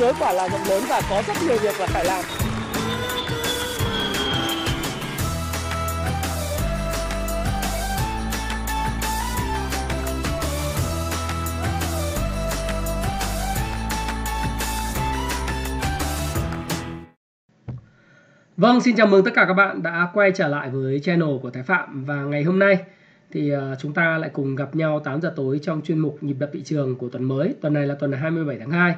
giới quả là rộng lớn và có rất nhiều việc là phải làm Vâng, xin chào mừng tất cả các bạn đã quay trở lại với channel của Thái Phạm và ngày hôm nay thì à, chúng ta lại cùng gặp nhau 8 giờ tối trong chuyên mục nhịp đập thị trường của tuần mới. Tuần này là tuần 27 tháng 2.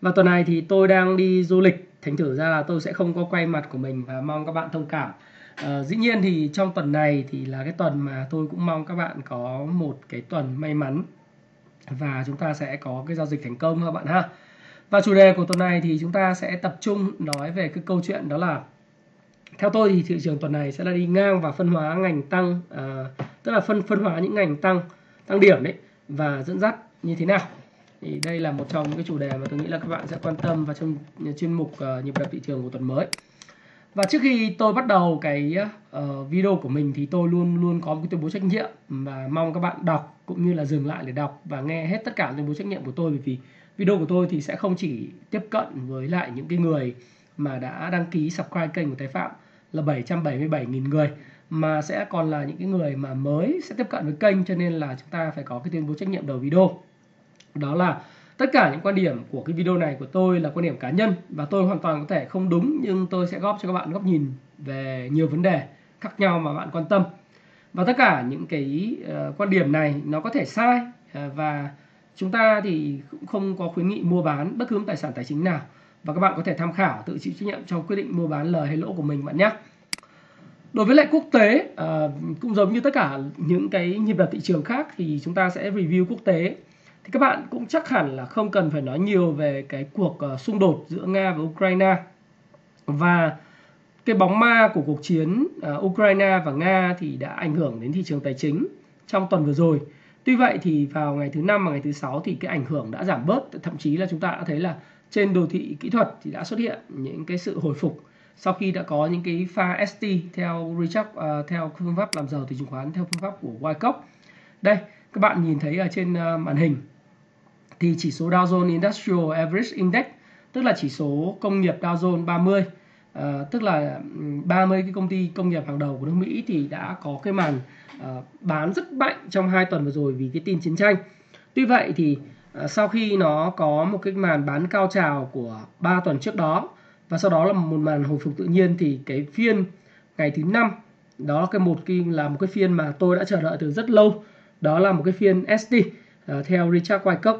Và tuần này thì tôi đang đi du lịch, thành thử ra là tôi sẽ không có quay mặt của mình và mong các bạn thông cảm. À, dĩ nhiên thì trong tuần này thì là cái tuần mà tôi cũng mong các bạn có một cái tuần may mắn và chúng ta sẽ có cái giao dịch thành công các bạn ha. Và chủ đề của tuần này thì chúng ta sẽ tập trung nói về cái câu chuyện đó là theo tôi thì thị trường tuần này sẽ là đi ngang và phân hóa ngành tăng à, tức là phân phân hóa những ngành tăng tăng điểm đấy và dẫn dắt như thế nào thì đây là một trong những cái chủ đề mà tôi nghĩ là các bạn sẽ quan tâm vào trong chuyên mục uh, nhịp đập thị trường của tuần mới. Và trước khi tôi bắt đầu cái uh, video của mình thì tôi luôn luôn có một cái tuyên bố trách nhiệm và mong các bạn đọc cũng như là dừng lại để đọc và nghe hết tất cả tuyên bố trách nhiệm của tôi. Bởi vì video của tôi thì sẽ không chỉ tiếp cận với lại những cái người mà đã đăng ký subscribe kênh của Thái Phạm là 777.000 người mà sẽ còn là những cái người mà mới sẽ tiếp cận với kênh. Cho nên là chúng ta phải có cái tuyên bố trách nhiệm đầu video đó là tất cả những quan điểm của cái video này của tôi là quan điểm cá nhân và tôi hoàn toàn có thể không đúng nhưng tôi sẽ góp cho các bạn góc nhìn về nhiều vấn đề khác nhau mà bạn quan tâm. Và tất cả những cái uh, quan điểm này nó có thể sai uh, và chúng ta thì cũng không có khuyến nghị mua bán bất cứ tài sản tài chính nào. Và các bạn có thể tham khảo tự chịu trách nhiệm trong quyết định mua bán lời hay lỗ của mình bạn nhé. Đối với lại quốc tế uh, cũng giống như tất cả những cái nhịp đập thị trường khác thì chúng ta sẽ review quốc tế thì các bạn cũng chắc hẳn là không cần phải nói nhiều về cái cuộc uh, xung đột giữa nga và ukraine. Và cái bóng ma của cuộc chiến uh, ukraine và nga thì đã ảnh hưởng đến thị trường tài chính trong tuần vừa rồi. Tuy vậy thì vào ngày thứ năm và ngày thứ sáu thì cái ảnh hưởng đã giảm bớt. Thậm chí là chúng ta đã thấy là trên đồ thị kỹ thuật thì đã xuất hiện những cái sự hồi phục sau khi đã có những cái pha ST theo Richard uh, theo phương pháp làm giàu từ chứng khoán theo phương pháp của Wyckoff. Đây, các bạn nhìn thấy ở trên uh, màn hình thì chỉ số Dow Jones Industrial Average Index tức là chỉ số công nghiệp Dow Jones 30 uh, ờ, tức là 30 cái công ty công nghiệp hàng đầu của nước Mỹ thì đã có cái màn uh, bán rất mạnh trong hai tuần vừa rồi vì cái tin chiến tranh. Tuy vậy thì uh, sau khi nó có một cái màn bán cao trào của 3 tuần trước đó và sau đó là một màn hồi phục tự nhiên thì cái phiên ngày thứ năm đó là cái một cái là một cái phiên mà tôi đã chờ đợi từ rất lâu đó là một cái phiên ST uh, theo Richard Wyckoff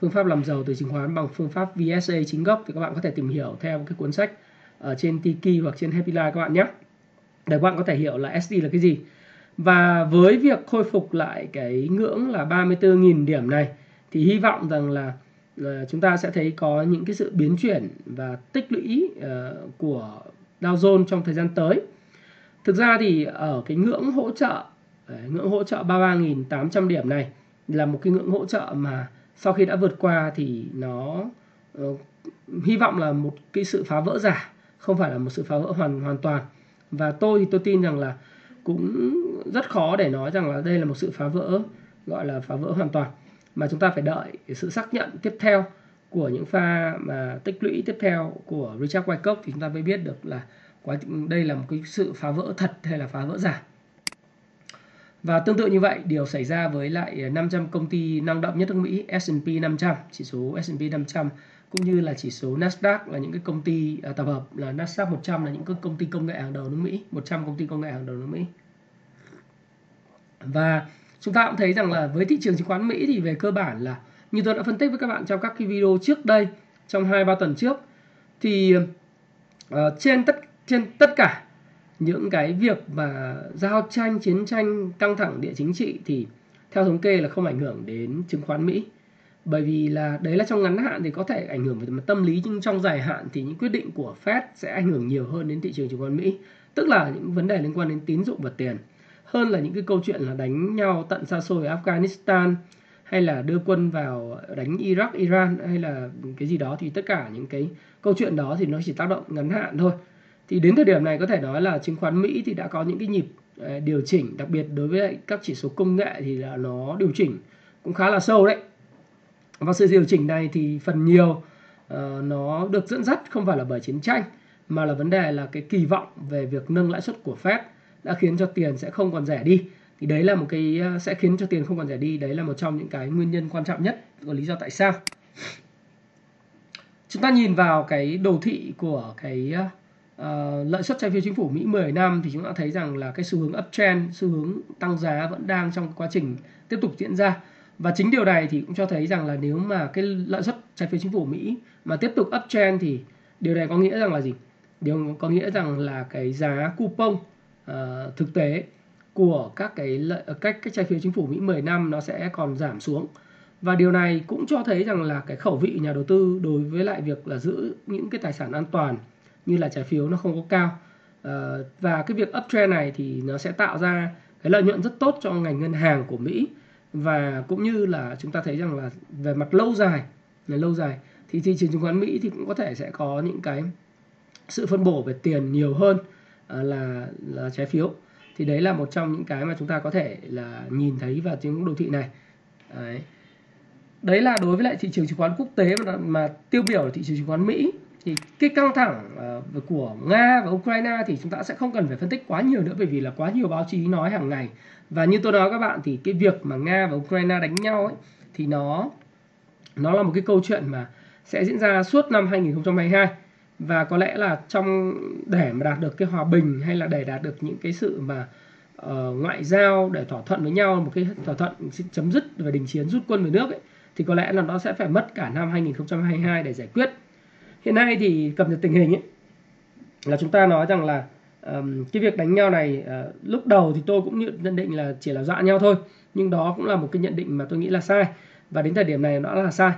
phương pháp làm giàu từ chứng khoán bằng phương pháp VSA chính gốc thì các bạn có thể tìm hiểu theo cái cuốn sách ở trên Tiki hoặc trên Happy Life các bạn nhé để các bạn có thể hiểu là sd là cái gì và với việc khôi phục lại cái ngưỡng là 34.000 điểm này, thì hy vọng rằng là ờ, chúng ta sẽ thấy có những cái sự biến chuyển và tích lũy ờ, của Dow Jones trong thời gian tới. Thực ra thì ở cái ngưỡng hỗ trợ, ngưỡng hỗ trợ 33.800 điểm này là một cái ngưỡng hỗ trợ mà sau khi đã vượt qua thì nó uh, hy vọng là một cái sự phá vỡ giả, không phải là một sự phá vỡ hoàn hoàn toàn. Và tôi thì tôi tin rằng là cũng rất khó để nói rằng là đây là một sự phá vỡ gọi là phá vỡ hoàn toàn mà chúng ta phải đợi sự xác nhận tiếp theo của những pha mà tích lũy tiếp theo của Richard Wyckoff thì chúng ta mới biết được là đây là một cái sự phá vỡ thật hay là phá vỡ giả. Và tương tự như vậy, điều xảy ra với lại 500 công ty năng động nhất nước Mỹ S&P 500, chỉ số S&P 500 cũng như là chỉ số Nasdaq là những cái công ty à, tập hợp là Nasdaq 100 là những cái công ty công nghệ hàng đầu nước Mỹ, 100 công ty công nghệ hàng đầu nước Mỹ. Và chúng ta cũng thấy rằng là với thị trường chứng khoán Mỹ thì về cơ bản là như tôi đã phân tích với các bạn trong các cái video trước đây trong hai ba tuần trước thì uh, trên tất trên tất cả những cái việc mà giao tranh chiến tranh căng thẳng địa chính trị thì theo thống kê là không ảnh hưởng đến chứng khoán Mỹ bởi vì là đấy là trong ngắn hạn thì có thể ảnh hưởng về mặt tâm lý nhưng trong dài hạn thì những quyết định của Fed sẽ ảnh hưởng nhiều hơn đến thị trường chứng khoán Mỹ tức là những vấn đề liên quan đến tín dụng và tiền hơn là những cái câu chuyện là đánh nhau tận xa xôi ở Afghanistan hay là đưa quân vào đánh Iraq, Iran hay là cái gì đó thì tất cả những cái câu chuyện đó thì nó chỉ tác động ngắn hạn thôi. Thì đến thời điểm này có thể nói là chứng khoán Mỹ thì đã có những cái nhịp ờ, điều chỉnh đặc biệt đối với các chỉ số công nghệ thì là nó điều chỉnh cũng khá là sâu đấy. Và sự điều chỉnh này thì phần nhiều uh, nó được dẫn dắt không phải là bởi chiến tranh mà là vấn đề là cái kỳ vọng về việc nâng lãi suất của Fed đã khiến cho tiền sẽ không còn rẻ đi. Thì đấy là một cái ờ, sẽ khiến cho tiền không còn rẻ đi. Đấy là một trong những cái nguyên nhân quan trọng nhất của lý do tại sao. Chúng ta nhìn vào cái đồ thị của cái uh, Ờ, lợi suất trái phiếu chính phủ Mỹ 10 năm thì chúng ta thấy rằng là cái xu hướng uptrend xu hướng tăng giá vẫn đang trong quá trình tiếp tục diễn ra. Và chính điều này thì cũng cho thấy rằng là nếu mà cái lợi suất trái phiếu chính phủ Mỹ mà tiếp tục uptrend thì điều này có nghĩa rằng là gì? Điều có nghĩa rằng là cái giá coupon uh, thực tế của các cái lợi ờ, cách cái trái phiếu chính phủ Mỹ 10 năm nó sẽ còn giảm xuống. Và điều này cũng cho thấy rằng là cái khẩu vị nhà đầu tư đối với lại việc là giữ những cái tài sản an toàn như là trái phiếu nó không có cao. Uh, và cái việc uptrend này thì nó sẽ tạo ra cái lợi nhuận rất tốt cho ngành ngân hàng của Mỹ. Và cũng như là chúng ta thấy rằng là về mặt lâu dài về lâu dài thì thị trường chứng khoán Mỹ thì cũng có thể sẽ có những cái sự phân bổ về tiền nhiều hơn ờ, là là trái phiếu. Thì đấy là một trong những cái mà chúng ta có thể là nhìn thấy vào những đồ thị này. Đấy. đấy là đối với lại thị trường chứng khoán quốc tế mà, mà tiêu biểu là thị trường chứng khoán Mỹ thì cái căng thẳng uh, của Nga và Ukraine thì chúng ta sẽ không cần phải phân tích quá nhiều nữa bởi vì là quá nhiều báo chí nói hàng ngày. Và như tôi nói các bạn thì cái việc mà Nga và Ukraine đánh nhau ấy thì nó nó là một cái câu chuyện mà sẽ diễn ra suốt năm 2022 và có lẽ là trong để mà đạt được cái hòa bình hay là để đạt được những cái sự mà uh, ngoại giao để thỏa thuận với nhau một cái thỏa thuận chấm dứt và đình chiến rút quân về nước ấy, thì có lẽ là nó sẽ phải mất cả năm 2022 để giải quyết hiện nay thì cập nhật tình hình ấy, là chúng ta nói rằng là um, cái việc đánh nhau này uh, lúc đầu thì tôi cũng nhận định là chỉ là dọa nhau thôi nhưng đó cũng là một cái nhận định mà tôi nghĩ là sai. Và đến thời điểm này nó là sai.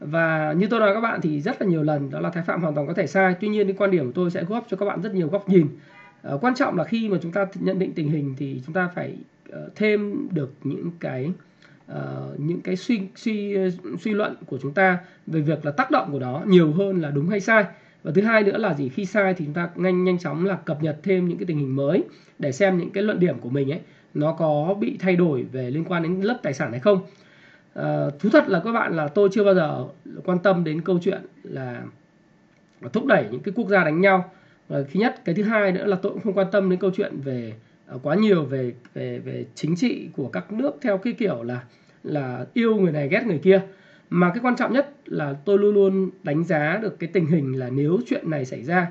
Và như tôi nói các bạn thì rất là nhiều lần đó là thái phạm hoàn toàn có thể sai. Tuy nhiên cái quan điểm của tôi sẽ góp cho các bạn rất nhiều góc nhìn. Uh, quan trọng là khi mà chúng ta nhận định tình hình thì chúng ta phải uh, thêm được những cái uh, những cái suy suy ờ, suy luận của chúng ta về việc là tác động của nó nhiều hơn là đúng hay sai. Và thứ hai nữa là gì? Khi sai thì chúng ta nhanh nhanh chóng là cập nhật thêm những cái tình hình mới để xem những cái luận điểm của mình ấy nó có bị thay đổi về liên quan đến lớp tài sản hay không. À, thú thật là các bạn là tôi chưa bao giờ quan tâm đến câu chuyện là thúc đẩy những cái quốc gia đánh nhau. Và thứ nhất cái thứ hai nữa là tôi cũng không quan tâm đến câu chuyện về uh, Ờ, quá nhiều về về về chính trị của các nước theo cái kiểu là là yêu người này ghét người kia. Mà cái quan trọng nhất là tôi luôn luôn đánh giá được cái tình hình là nếu chuyện này xảy ra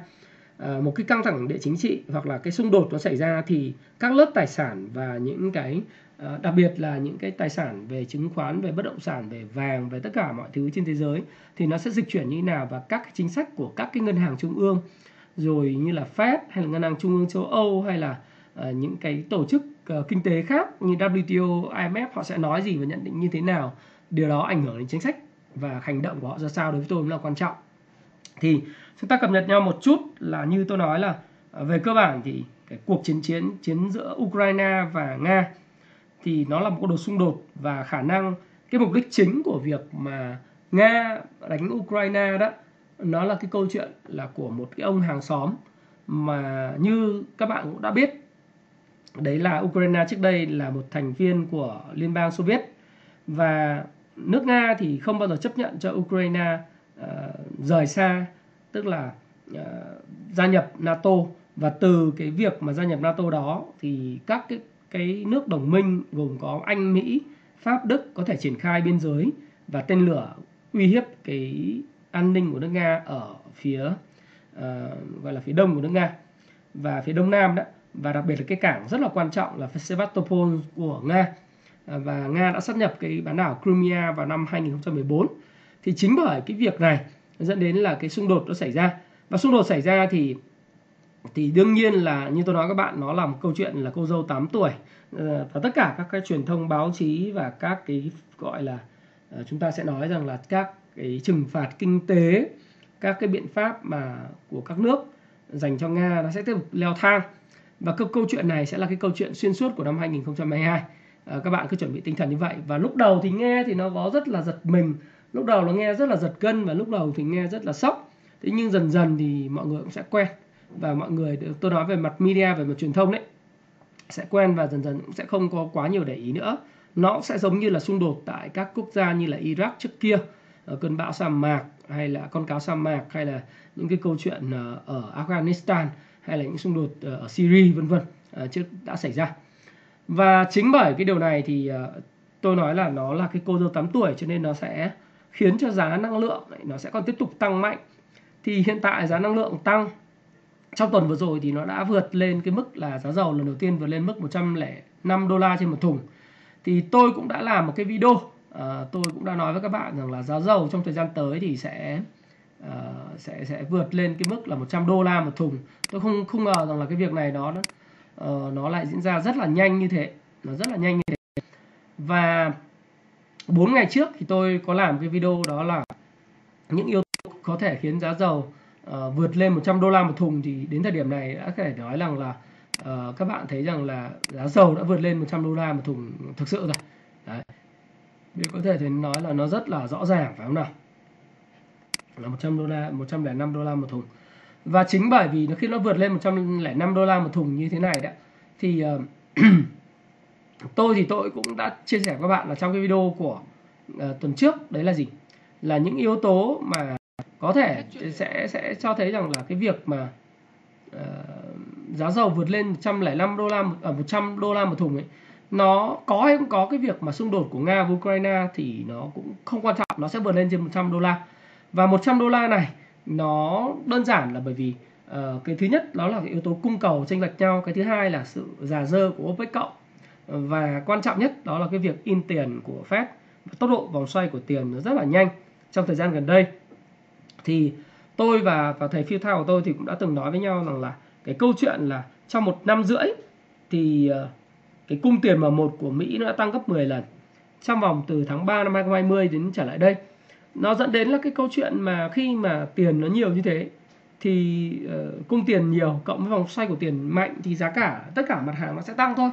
ờ, một cái căng thẳng địa chính trị hoặc là cái xung đột nó xảy ra thì các lớp tài sản và những cái ờ, đặc biệt là những cái tài sản về chứng khoán về bất động sản về vàng về tất cả mọi thứ trên thế giới thì nó sẽ dịch chuyển như thế nào và các cái chính sách của các cái ngân hàng trung ương rồi như là Fed hay là ngân hàng trung ương châu Âu hay là uh, Ờ, những cái tổ chức ờ, kinh tế khác như WTO, IMF họ sẽ nói gì và nhận định như thế nào? Điều đó ảnh hưởng đến chính sách và hành động của họ ra sao đối với tôi là quan trọng. Thì chúng ta cập nhật nhau một chút là như tôi nói là ờ, về cơ bản thì cái cuộc chiến chiến chiến giữa Ukraine và Nga thì nó là một cuộc xung đột và khả năng cái mục đích chính của việc mà Nga đánh Ukraine đó nó là cái câu chuyện là của một cái ông hàng xóm mà như các bạn cũng đã biết đấy là Ukraine trước đây là một thành viên của Liên bang Xô Viết. Và nước Nga thì không bao giờ chấp nhận cho Ukraine uh, rời xa tức là uh, gia nhập NATO. Và từ cái việc mà gia nhập NATO đó thì các cái cái nước đồng minh gồm có Anh, Mỹ, Pháp, Đức có thể triển khai biên giới và tên lửa uy hiếp cái an ninh của nước Nga ở phía uh, gọi là phía đông của nước Nga. Và phía đông nam đó và đặc biệt là cái cảng rất là quan trọng là Sevastopol của Nga. À, và Nga đã sát nhập cái bán đảo Crimea vào năm 2014 thì chính bởi cái việc này dẫn đến là cái xung đột nó xảy ra. Và xung đột xảy ra thì thì đương nhiên là như tôi nói các bạn, nó là một câu chuyện là cô dâu 8 tuổi. Ờ, và tất cả các cái truyền thông, báo chí và các cái gọi là ờ, chúng ta sẽ nói rằng là các cái trừng phạt kinh tế, các cái biện pháp mà của các nước dành cho Nga nó sẽ tiếp tục leo thang và câu câu chuyện này sẽ là cái câu chuyện xuyên suốt của năm 2022 à, ờ, các bạn cứ chuẩn bị tinh thần như vậy. Và lúc đầu thì nghe thì nó có rất là giật mình. Lúc đầu nó nghe rất là giật gân và lúc đầu thì nghe rất là sốc. Thế nhưng dần dần thì mọi người cũng sẽ quen. Và mọi người tôi nói về mặt media về mặt truyền thông đấy sẽ quen và dần dần cũng sẽ không có quá nhiều để ý nữa. Nó sẽ giống như là xung đột tại các quốc gia như là Iraq trước kia. Ờ, cơn bão sa mạc hay là con cáo sa mạc hay là những cái câu chuyện ờ, ở Afghanistan hay là những xung đột ờ, ở Syria vân vân ờ, trước đã xảy ra. Và chính bởi cái điều này thì ờ, tôi nói là nó là cái cô dâu 8 tuổi cho nên nó sẽ khiến cho giá năng lượng nó sẽ còn tiếp tục tăng mạnh. Thì hiện tại giá năng lượng tăng. Trong tuần vừa rồi thì nó đã vượt lên cái mức là giá dầu lần đầu tiên vượt lên mức 105 đô la trên một thùng. Thì tôi cũng đã làm một cái video à, tôi cũng đã nói với các bạn rằng là giá dầu trong thời gian tới thì sẽ uh, sẽ sẽ vượt lên cái mức là 100 đô la một thùng tôi không không ngờ rằng là cái việc này nó uh, nó lại diễn ra rất là nhanh như thế nó rất là nhanh như thế và 4 ngày trước thì tôi có làm cái video đó là những yếu tố có thể khiến giá dầu uh, vượt lên 100 đô la một thùng thì đến thời điểm này đã có thể nói rằng là uh, các bạn thấy rằng là giá dầu đã vượt lên 100 đô la một thùng thực sự rồi. Đấy. Vì có thể thì nói là nó rất là rõ ràng phải không nào? Là 100 đô la, 105 đô la một thùng. Và chính bởi vì nó khi nó vượt lên 105 đô la một thùng như thế này đấy thì uh, tôi thì tôi cũng đã chia sẻ với các bạn là trong cái video của uh, tuần trước đấy là gì là những yếu tố mà có thể sẽ sẽ cho thấy rằng là cái việc mà uh, giá dầu vượt lên 105 đô la ở uh, 100 đô la một thùng ấy nó có hay không có cái việc mà xung đột của Nga và Ukraine thì nó cũng không quan trọng nó sẽ vượt lên trên 100 đô la và 100 đô la này nó đơn giản là bởi vì uh, cái thứ nhất đó là cái yếu tố cung cầu chênh lệch nhau cái thứ hai là sự già dơ của OPEC cộng. Và quan trọng nhất đó là cái việc in tiền của Fed tốc độ vòng xoay của tiền nó rất là nhanh trong thời gian gần đây. Thì tôi và và thầy phiêu thao của tôi thì cũng đã từng nói với nhau rằng là cái câu chuyện là trong một năm rưỡi thì ờ, cái cung tiền mà một của Mỹ nó đã tăng gấp 10 lần trong vòng từ tháng 3 năm 2020 đến trở lại đây nó dẫn đến là cái câu chuyện mà khi mà tiền nó nhiều như thế thì uh, cung tiền nhiều cộng với vòng xoay của tiền mạnh thì giá cả tất cả mặt hàng nó sẽ tăng thôi.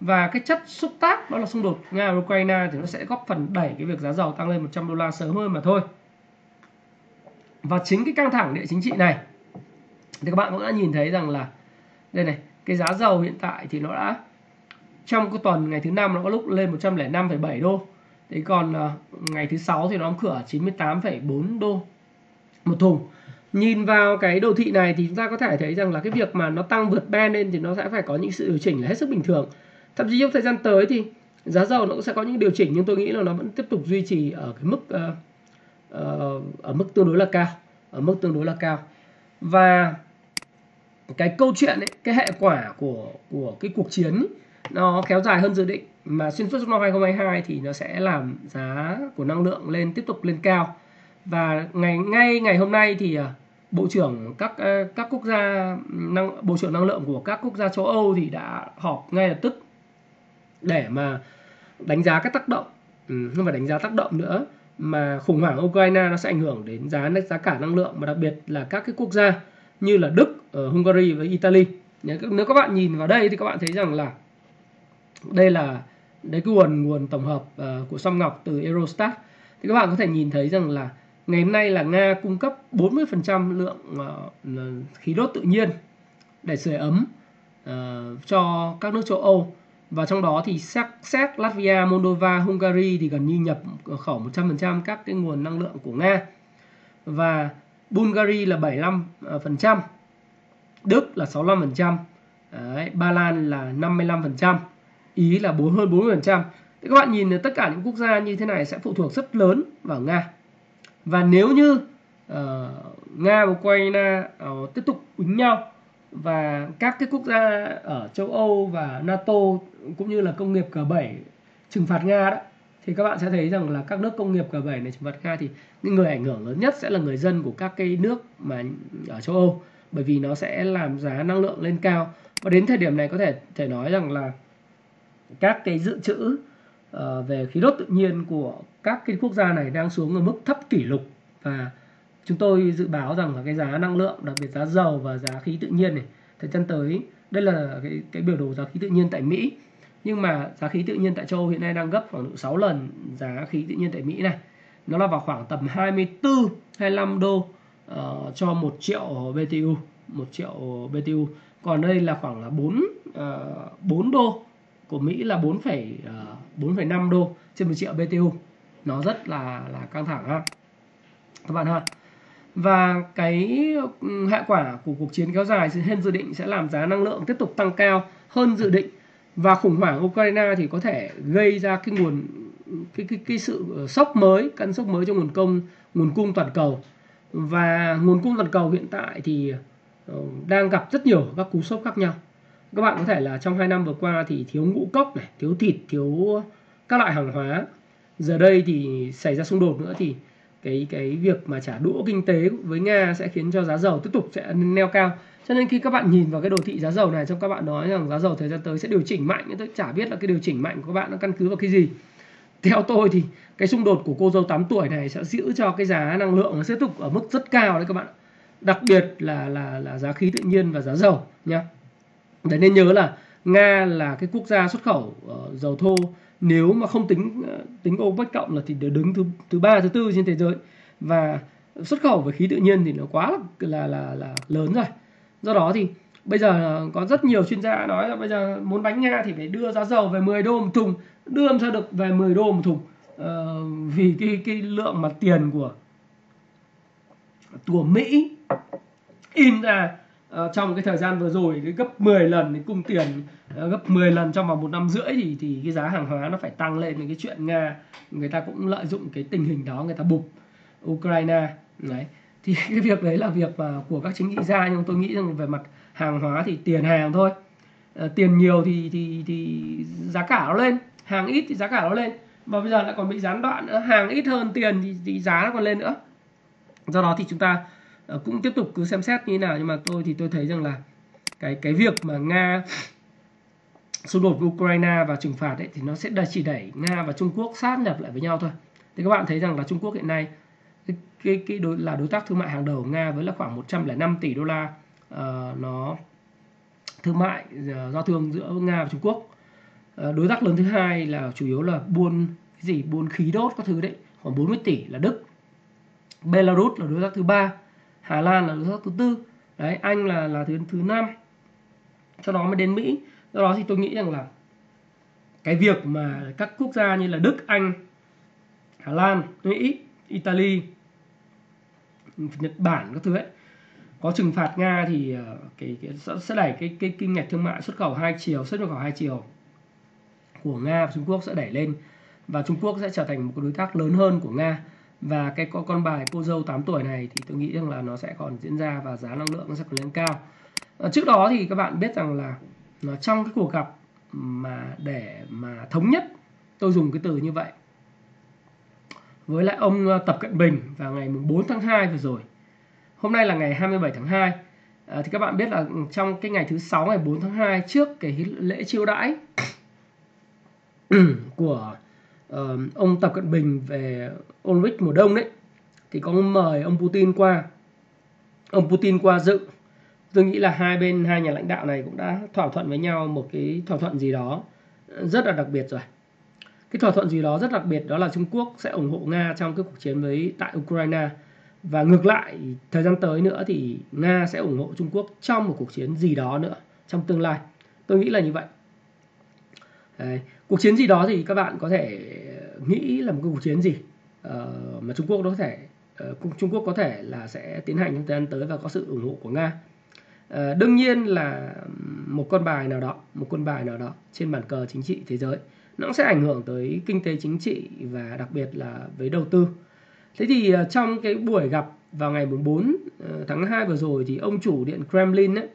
Và cái chất xúc tác đó là xung đột nga ukraine thì nó sẽ góp phần đẩy cái việc giá dầu tăng lên 100 đô la sớm hơn mà thôi. Và chính cái căng thẳng địa chính trị này thì các bạn cũng đã nhìn thấy rằng là đây này cái giá dầu hiện tại thì nó đã trong cái tuần ngày thứ năm nó có lúc lên 105,7 đô thế còn uh, ngày thứ sáu thì nó đóng cửa 98,4 đô một thùng. Nhìn vào cái đồ thị này thì chúng ta có thể thấy rằng là cái việc mà nó tăng vượt band lên thì nó sẽ phải có những sự điều chỉnh là hết sức bình thường. Thậm chí trong thời gian tới thì giá dầu nó cũng sẽ có những điều chỉnh nhưng tôi nghĩ là nó vẫn tiếp tục duy trì ở cái mức uh, uh, ở mức tương đối là cao ở mức tương đối là cao. Và cái câu chuyện ấy, cái hệ quả của của cái cuộc chiến ấy, nó kéo dài hơn dự định mà xuyên suốt trong năm 2022 thì nó sẽ làm giá của năng lượng lên tiếp tục lên cao và ngày ngay ngày hôm nay thì à, bộ trưởng các à, các quốc gia năng bộ trưởng năng lượng của các quốc gia châu Âu thì đã họp ngay lập tức để mà đánh giá các tác động ừ, không phải đánh giá tác động nữa mà khủng hoảng Ukraine nó sẽ ảnh hưởng đến giá giá cả năng lượng mà đặc biệt là các cái quốc gia như là Đức, ở Hungary và Italy. Nếu các bạn nhìn vào đây thì các bạn thấy rằng là đây là đấy cái nguồn nguồn tổng hợp uh, của Song Ngọc từ Eurostat. Thì các bạn có thể nhìn thấy rằng là ngày hôm nay là Nga cung cấp 40% lượng uh, khí đốt tự nhiên để sưởi ấm uh, cho các nước châu Âu. Và trong đó thì Séc, Séc, Latvia, Moldova, Hungary thì gần như nhập khẩu 100% các cái nguồn năng lượng của Nga. Và Bulgaria là 75%, Đức là 65%, Đấy, Ba Lan là 55%, Ý là bốn hơn 40%. Thì các bạn nhìn tất cả những quốc gia như thế này sẽ phụ thuộc rất lớn vào Nga. Và nếu như uh, Nga và Ukraine uh, tiếp tục đánh nhau và các cái quốc gia ở châu Âu và NATO cũng như là công nghiệp G7 trừng phạt Nga đó thì các bạn sẽ thấy rằng là các nước công nghiệp G7 này trừng phạt Nga thì những người ảnh hưởng lớn nhất sẽ là người dân của các cái nước mà ở châu Âu bởi vì nó sẽ làm giá năng lượng lên cao và đến thời điểm này có thể thể nói rằng là các cái dự trữ ờ, về khí đốt tự nhiên của các cái quốc gia này đang xuống ở mức thấp kỷ lục. Và chúng tôi dự báo rằng là cái giá năng lượng đặc biệt giá dầu và giá khí tự nhiên này thời gian tới đây là cái, cái biểu đồ giá khí tự nhiên tại Mỹ. Nhưng mà giá khí tự nhiên tại châu Âu hiện nay đang gấp khoảng độ 6 lần giá khí tự nhiên tại Mỹ này. Nó là vào khoảng tầm 24 25 đô uh, cho 1 triệu BTU 1 triệu BTU còn đây là khoảng là 4 uh, 4 đô của Mỹ là 4, 4,5 ờ, đô trên 1 triệu BTU. Nó rất là là căng thẳng ha. Các bạn ha. Và cái hệ quả của cuộc chiến kéo dài hơn dự định sẽ làm giá năng lượng tiếp tục tăng cao hơn dự định. Và khủng hoảng Ukraine thì có thể gây ra cái nguồn cái cái cái sự ờ, sốc mới cân sốc mới cho nguồn công nguồn cung toàn cầu. Và nguồn cung toàn cầu hiện tại thì ờ, đang gặp rất nhiều các cú sốc khác nhau các bạn có thể là trong hai năm vừa qua thì thiếu ngũ cốc này, thiếu thịt, thiếu các loại hàng hóa. Giờ đây thì xảy ra xung đột nữa thì cái cái việc mà trả đũa kinh tế với nga sẽ khiến cho giá dầu tiếp tục sẽ neo cao. Cho nên khi các bạn nhìn vào cái đồ thị giá dầu này, trong các bạn nói rằng giá dầu thời gian tới sẽ điều chỉnh mạnh tôi chả biết là cái điều chỉnh mạnh của các bạn nó căn cứ vào cái gì. Theo tôi thì cái xung đột của cô dâu 8 tuổi này sẽ giữ cho cái giá năng lượng nó tiếp tục ở mức rất cao đấy các bạn đặc biệt là là là giá khí tự nhiên và giá dầu nhé đấy nên nhớ là nga là cái quốc gia xuất khẩu uh, dầu thô. Nếu mà không tính uh, tính OPEC cộng là thì đứng thứ thứ ba thứ tư trên thế giới. Và xuất khẩu về khí tự nhiên thì nó quá là là là lớn rồi. Do đó thì bây giờ ờ, có rất nhiều chuyên gia nói là bây giờ muốn đánh nga thì phải đưa giá dầu về 10 đô một thùng. Đưa làm sao được về 10 đô một thùng? Uh, vì cái cái lượng mà tiền của của Mỹ in ra uh, trong cái thời gian vừa rồi cái gấp 10 lần cái cung tiền uh, gấp 10 lần trong vòng một năm rưỡi thì thì cái giá hàng hóa nó phải tăng lên cái chuyện nga. Người ta cũng lợi dụng cái tình hình đó người ta bục Ukraine. Đấy. Thì cái việc đấy là việc mà của các chính trị gia nhưng tôi nghĩ rằng về mặt hàng hóa thì tiền hàng thôi. À, tiền nhiều thì thì thì giá cả nó lên hàng ít thì giá cả nó lên. Và bây giờ lại còn bị gián đoạn nữa hàng ít hơn tiền thì, thì giá nó còn lên nữa. Do đó thì chúng ta Ờ, cũng tiếp tục cứ xem xét như thế nào nhưng mà tôi thì tôi thấy rằng là cái cái việc mà nga xung đột với Ukraine và trừng phạt ấy thì nó sẽ chỉ đẩy nga và Trung Quốc sát nhập lại với nhau thôi. Thì các bạn thấy rằng là Trung Quốc hiện nay cái cái, cái đối, là đối tác thương mại hàng đầu của nga với là khoảng 105 tỷ đô la uh, nó thương mại uh, giao thương giữa nga và Trung Quốc. Uh, đối tác lớn thứ hai là chủ yếu là buôn cái gì buôn khí đốt các thứ đấy khoảng 40 tỷ là Đức. Belarus là đối tác thứ ba. Hà Lan là đối tác thứ tư. Đấy Anh là là thứ thứ năm. Sau đó mới đến Mỹ. Do đó thì tôi nghĩ rằng là cái việc mà các quốc gia như là Đức Anh Hà Lan Mỹ Italy Nhật Bản các thứ ấy có trừng phạt Nga thì ờ, cái, cái sẽ đẩy cái cái kinh ngạch thương mại xuất khẩu hai chiều xuất nhập khẩu hai chiều của Nga và Trung Quốc sẽ đẩy lên. Và Trung Quốc sẽ trở thành một đối tác lớn hơn của Nga và cái con bài cô dâu 8 tuổi này thì tôi nghĩ rằng là nó sẽ còn diễn ra và giá năng lượng nó sẽ còn lên cao. Ờ, trước đó thì các bạn biết rằng là nó trong cái cuộc gặp mà để mà thống nhất tôi dùng cái từ như vậy. Với lại ông ờ, Tập Cận Bình vào ngày 4 tháng 2 vừa rồi. Hôm nay là ngày 27 tháng 2 à, ờ, thì các bạn biết là trong cái ngày thứ sáu ngày 4 tháng 2 trước cái lễ chiêu đãi của uh, ông Tập Cận Bình về Olympic mùa đông đấy. Thì có mời ông Putin qua. Ông Putin qua dự. Tôi nghĩ là hai bên hai nhà lãnh đạo này cũng đã thỏa thuận với nhau một cái thỏa thuận gì đó rất là đặc biệt rồi. Cái thỏa thuận gì đó rất đặc biệt đó là Trung Quốc sẽ ủng hộ Nga trong cái cuộc chiến với tại Ukraine. Và ngược lại thời gian tới nữa thì Nga sẽ ủng hộ Trung Quốc trong một cuộc chiến gì đó nữa trong tương lai. Tôi nghĩ là như vậy. Đấy cuộc chiến gì đó thì các bạn có thể nghĩ là một cái cuộc chiến gì uh, mà Trung Quốc có thể uh, Trung Quốc có thể là sẽ tiến hành trong thời gian tới và có sự ủng hộ của Nga. Uh, đương nhiên là một con bài nào đó một con bài nào đó trên bàn cờ chính trị thế giới nó sẽ ảnh hưởng tới kinh tế chính trị và đặc biệt là với đầu tư. Thế thì uh, trong cái buổi gặp vào ngày 4 tháng 2 vừa rồi thì ông chủ điện Kremlin ấy,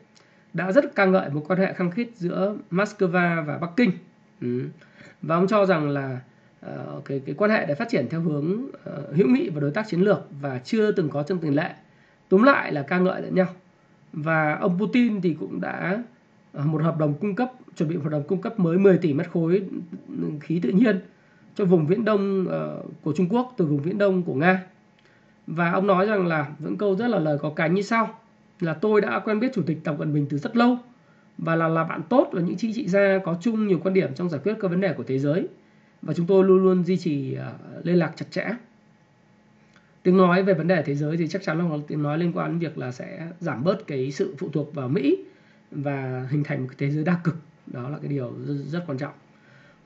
đã rất ca ngợi một quan hệ khăng khít giữa Moscow và Bắc Kinh ừ. và ông cho rằng là uh, cái cái quan hệ để phát triển theo hướng uh, hữu nghị và đối tác chiến lược và chưa từng có trong tiền lệ túm lại là ca ngợi lẫn nhau và ông Putin thì cũng đã uh, một hợp đồng cung cấp chuẩn bị một hợp đồng cung cấp mới 10 tỷ mét khối ừ, khí tự nhiên cho vùng viễn đông uh, của Trung Quốc từ vùng viễn đông của Nga và ông nói rằng là vẫn câu rất là lời có cánh như sau là tôi đã quen biết chủ tịch Tập Cận Bình từ rất lâu và là là bạn tốt và những chính trị gia có chung nhiều quan điểm trong giải quyết các vấn đề của thế giới và chúng tôi luôn luôn duy trì uh, liên lạc chặt chẽ tiếng nói về vấn đề thế giới thì chắc chắn là tiếng nói liên quan đến việc là sẽ giảm bớt cái sự phụ thuộc vào Mỹ và hình thành một cái thế giới đa cực đó là cái điều rất, rất quan trọng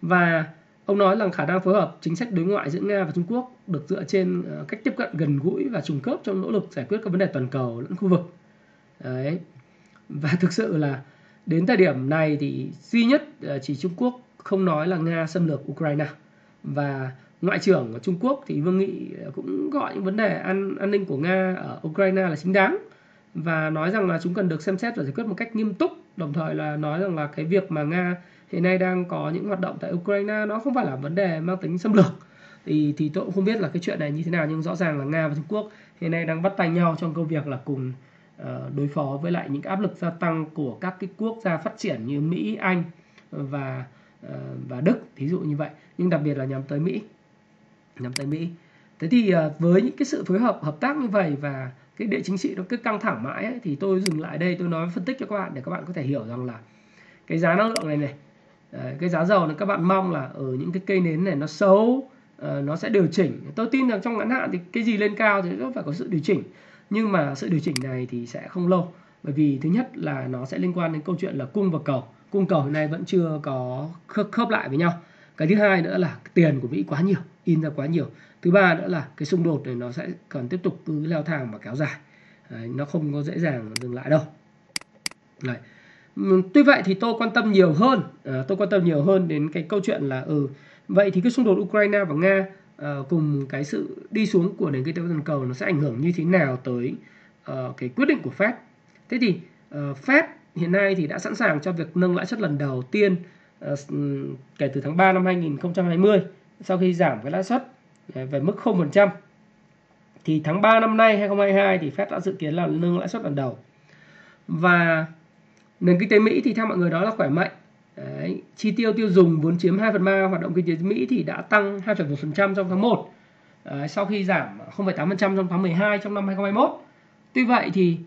và ông nói rằng khả năng phối hợp chính sách đối ngoại giữa Nga và Trung Quốc được dựa trên ờ, cách tiếp cận gần gũi và trùng khớp trong nỗ lực giải quyết các vấn đề toàn cầu lẫn khu vực. Đấy. Và thực sự là đến thời điểm này thì duy nhất ờ, chỉ Trung Quốc không nói là Nga xâm lược Ukraine. Và ngoại trưởng của Trung Quốc thì Vương Nghị ờ, cũng gọi những vấn đề an an ninh của Nga ở Ukraine là chính đáng. Và nói rằng là chúng cần được xem xét và giải quyết một cách nghiêm túc đồng thời là nói rằng là cái việc mà Nga hiện nay đang có những hoạt động tại Ukraine nó không phải là vấn đề mang tính xâm lược. Thì thì tôi cũng không biết là cái chuyện này như thế nào nhưng rõ ràng là Nga và Trung Quốc hiện nay đang bắt tay nhau trong công việc là cùng uh, Ờ, đối phó với lại những áp lực gia tăng của các cái quốc gia phát triển như Mỹ, Anh và ờ, và Đức thí dụ như vậy. Nhưng đặc biệt là nhắm tới Mỹ nhắm tới Mỹ. Thế thì ờ, với những cái sự phối hợp hợp tác như vậy và cái địa chính trị nó cứ căng thẳng mãi ấy, thì tôi dừng lại đây tôi nói phân tích cho các bạn để các bạn có thể hiểu rằng là cái giá năng lượng này này cái giá dầu này các bạn mong là ở những cái cây nến này nó xấu nó sẽ điều chỉnh. Tôi tin rằng trong ngắn hạn thì cái gì lên cao thì nó phải có sự điều chỉnh nhưng mà sự điều chỉnh này thì sẽ không lâu. Bởi vì thứ nhất là nó sẽ liên quan đến câu chuyện là cung và cầu. Cung cầu hiện nay vẫn chưa có khớp, lại với nhau. Cái thứ hai nữa là tiền của mỹ quá nhiều in ra quá nhiều. Thứ ba nữa là cái xung đột này nó sẽ còn tiếp tục cứ leo thang và kéo dài. Đấy, nó không có dễ dàng dừng lại đâu. Đấy. tuy vậy thì tôi quan tâm nhiều hơn à, tôi quan tâm nhiều hơn đến cái câu chuyện là ừ vậy thì cái xung đột Ukraine và Nga Ờ, cùng cái sự đi xuống của nền kinh tế toàn cầu nó sẽ ảnh hưởng như thế nào tới uh, cái quyết định của Fed? Thế thì uh, Fed hiện nay thì đã sẵn sàng cho việc nâng lãi suất lần đầu tiên uh, kể từ tháng 3 năm 2020 sau khi giảm cái lãi suất về mức 0% thì tháng 3 năm nay 2022 thì Fed đã dự kiến là nâng lãi suất lần đầu. Và nền kinh tế Mỹ thì theo mọi người đó là khỏe mạnh Đấy, chi tiêu tiêu dùng vốn chiếm 2 phần 3 hoạt động kinh tế Mỹ thì đã tăng 2,1% trong tháng 1 Đấy, sau khi giảm 0,8% trong tháng 12 trong năm 2021 tuy vậy thì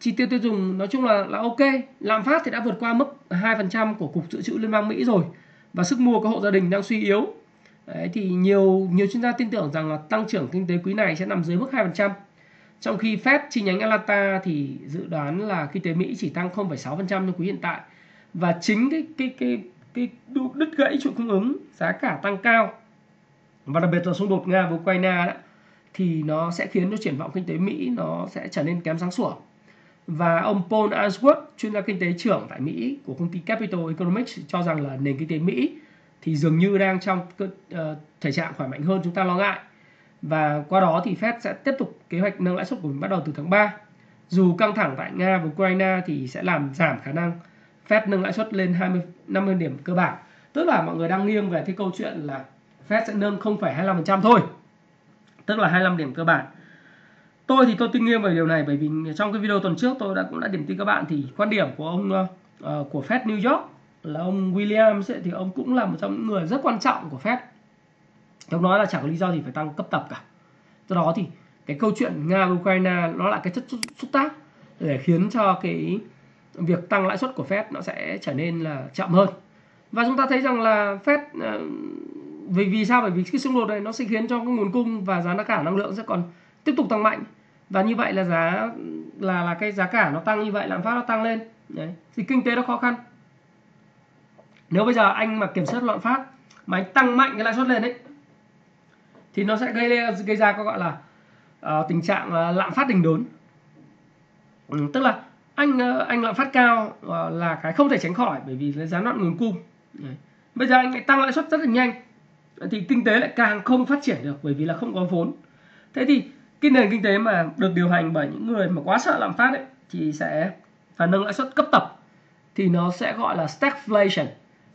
chi tiêu tiêu dùng nói chung là là ok. Lạm phát thì đã vượt qua mức 2% của cục dự trữ liên bang Mỹ rồi và sức mua của hộ gia đình đang suy yếu. Đấy, thì nhiều nhiều chuyên gia tin tưởng rằng là tăng trưởng kinh tế quý này sẽ nằm dưới mức 2%. Trong khi Fed chi nhánh Atlanta thì dự đoán là kinh tế Mỹ chỉ tăng 0,6% trong quý hiện tại và chính cái cái cái cái đứt gãy chuỗi cung ứng giá cả tăng cao và đặc biệt là xung đột Nga với Ukraine đó thì nó sẽ khiến cho triển vọng kinh tế Mỹ nó sẽ trở nên kém sáng sủa. Và ông Paul Answorth, chuyên gia kinh tế trưởng tại Mỹ của công ty Capital Economics cho rằng là nền kinh tế Mỹ thì dường như đang trong ờ, thể trạng khỏe mạnh hơn chúng ta lo ngại và qua đó thì Fed sẽ tiếp tục kế hoạch nâng lãi suất của mình bắt đầu từ tháng 3 dù căng thẳng tại Nga và Ukraine thì sẽ làm giảm khả năng Fed nâng lãi suất lên 20 50 điểm cơ bản. Tức là mọi người đang nghiêng về cái câu chuyện là Fed sẽ nâng 0,25% thôi. Tức là 25 điểm cơ bản. Tôi thì tôi tin nghiêng về điều này bởi vì trong cái video tuần trước tôi đã cũng đã điểm tin các bạn thì quan điểm của ông uh, của Fed New York là ông Williams ấy, thì ông cũng là một trong những người rất quan trọng của Fed. Ông nói là chẳng có lý do gì phải tăng cấp tập cả. Do đó thì cái câu chuyện nga ukraine nó là cái chất xúc tác để khiến cho cái việc tăng lãi suất của Fed nó sẽ trở nên là chậm hơn. Và chúng ta thấy rằng là Fed ờ, vì vì sao? Bởi vì cái xung đột này nó sẽ khiến cho cái nguồn cung và giá cả năng lượng sẽ còn tiếp tục tăng mạnh. Và như vậy là giá là là cái giá cả nó tăng như vậy lạm phát nó tăng lên. Đấy thì kinh tế nó khó khăn. Nếu bây giờ anh mà kiểm soát lạm phát mà anh tăng mạnh cái lãi suất lên đấy thì nó sẽ gây gây ra có gọi là uh, tình trạng uh, lạm phát đình đốn. Ừ, tức là anh ờ, anh lạm phát cao ờ, là cái không thể tránh khỏi bởi vì giá đoạn nguồn cung. Bây giờ anh lại tăng lãi suất rất là nhanh. Thì kinh tế lại càng không phát triển được bởi vì là không có vốn. Thế thì cái nền kinh tế mà được điều hành bởi những người mà quá sợ lạm phát ấy, thì sẽ phải nâng lãi suất cấp tập, thì nó sẽ gọi là stagflation.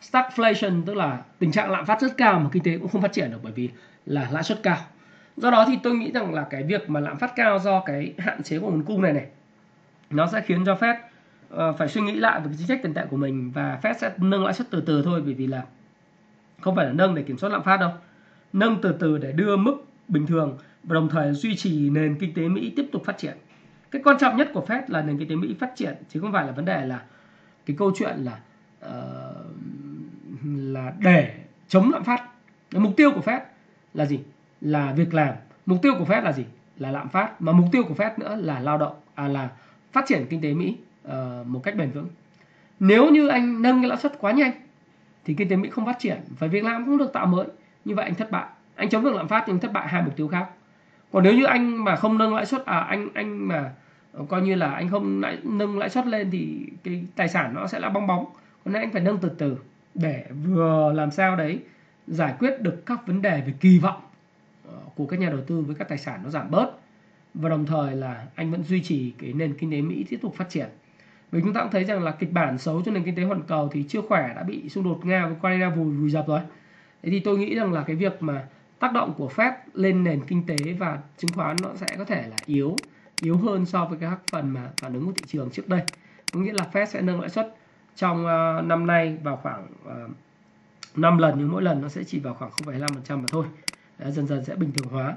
Stagflation tức là tình trạng lạm phát rất cao mà kinh tế cũng không phát triển được bởi vì là lãi suất cao. Do đó thì tôi nghĩ rằng là cái việc mà lạm phát cao do cái hạn chế của nguồn cung này này nó sẽ khiến cho Fed uh, phải suy nghĩ lại về cái chính sách tiền tệ của mình và Fed sẽ nâng lãi suất từ từ thôi bởi vì là không phải là nâng để kiểm soát lạm phát đâu. Nâng từ từ để đưa mức bình thường và đồng thời duy trì nền kinh tế Mỹ tiếp tục phát triển. Cái quan trọng nhất của Fed là nền kinh tế Mỹ phát triển chứ không phải là vấn đề là cái câu chuyện là uh, là để chống lạm phát. Mục tiêu của Fed là gì? Là việc làm. Mục tiêu của Fed là gì? Là lạm phát. Mà mục tiêu của Fed nữa là lao động à là phát triển kinh tế Mỹ uh, một cách bền vững. Nếu như anh nâng cái lãi suất quá nhanh thì kinh tế Mỹ không phát triển và việc làm cũng được tạo mới. Như vậy anh thất bại. Anh chống được lạm phát nhưng thất bại hai mục tiêu khác. Còn nếu như anh mà không nâng lãi suất à anh anh mà ờ, coi như là anh không lãi, nâng lãi suất lên thì cái tài sản nó sẽ là bong bóng. Còn nên anh phải nâng từ từ để vừa làm sao đấy giải quyết được các vấn đề về kỳ vọng ờ, của các nhà đầu tư với các tài sản nó giảm bớt và đồng thời là anh vẫn duy trì cái nền kinh tế Mỹ tiếp tục phát triển. Vì chúng ta cũng thấy rằng là kịch bản xấu cho nền kinh tế toàn cầu thì chưa khỏe đã bị xung đột nga và Ukraine vùi vùi dập rồi. Thế thì tôi nghĩ rằng là cái việc mà tác động của Fed lên nền kinh tế và chứng khoán nó sẽ có thể là yếu yếu hơn so với các phần mà phản ứng của thị trường trước đây. Có nghĩa là Fed sẽ nâng lãi suất trong uh, năm nay vào khoảng ờ, uh, 5 lần nhưng mỗi lần nó sẽ chỉ vào khoảng 0,5% mà thôi. Đấy, dần dần sẽ bình thường hóa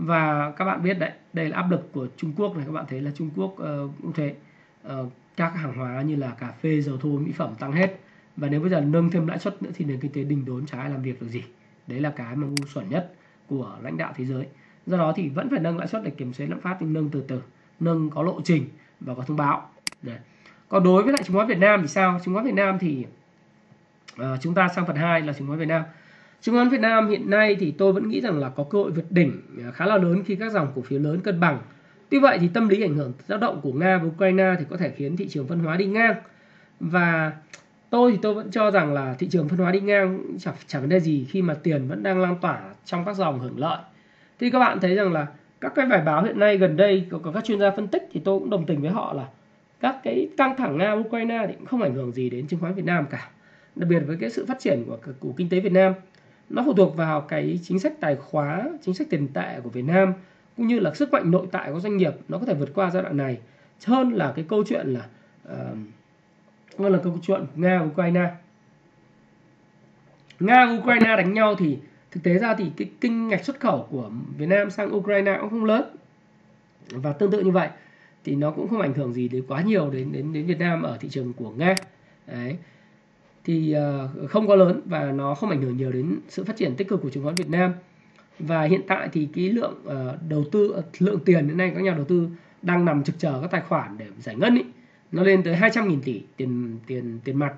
và các bạn biết đấy đây là áp lực của Trung Quốc này các bạn thấy là Trung Quốc uh, cũng thế. Uh, các hàng hóa như là cà phê dầu thô mỹ phẩm tăng hết. Và nếu bây giờ nâng thêm lãi suất nữa thì nền kinh tế đình đốn chả ai làm việc được gì. Đấy là cái mà ngu xuẩn nhất của lãnh đạo thế giới. Do đó thì vẫn phải nâng lãi suất để kiểm soát lạm phát nhưng nâng từ từ. Nâng có lộ trình và có thông báo. Đấy. còn đối với lại chứng khoán Việt Nam thì sao? Chứng khoán Việt Nam thì uh, chúng ta sang phần 2 là chứng khoán Việt Nam chứng khoán Việt Nam hiện nay thì tôi vẫn nghĩ rằng là có cơ hội vượt đỉnh à, khá là lớn khi các dòng cổ phiếu lớn cân bằng. Tuy vậy thì tâm lý ảnh hưởng tác động của Nga và Ukraine thì có thể khiến thị trường phân hóa đi ngang. Và tôi thì tôi vẫn cho rằng là thị trường phân hóa đi ngang chẳng, chẳng vấn đề gì khi mà tiền vẫn đang lan tỏa trong các dòng hưởng lợi. Thì các bạn thấy rằng là các cái bài báo hiện nay gần đây có các chuyên gia phân tích thì tôi cũng đồng tình với họ là các cái căng thẳng nga ukraine thì cũng không ảnh hưởng gì đến chứng khoán việt nam cả đặc biệt với cái sự phát triển của của kinh tế việt nam nó phụ thuộc vào cái chính sách tài khóa chính sách tiền tệ của việt nam cũng như là sức mạnh nội tại của doanh nghiệp nó có thể vượt qua giai đoạn này. Hơn là cái câu chuyện là uh, hơn là câu chuyện nga ukraine nga ukraine đánh nhau thì thực tế ra thì cái kinh ngạch xuất khẩu của Việt Nam sang Ukraine cũng không lớn. Và tương tự như vậy thì nó cũng không ảnh hưởng gì đến quá nhiều đến đến đến Việt Nam ở thị trường của Nga. Đấy thì ờ, không quá lớn và nó không ảnh hưởng nhiều đến sự phát triển tích cực của chứng khoán Việt Nam. Và hiện tại thì cái lượng ờ, đầu tư lượng tiền đến nay các nhà đầu tư đang nằm trực chờ các tài khoản để giải ngân ý, nó lên tới 200.000 tỷ tiền tiền tiền mặt.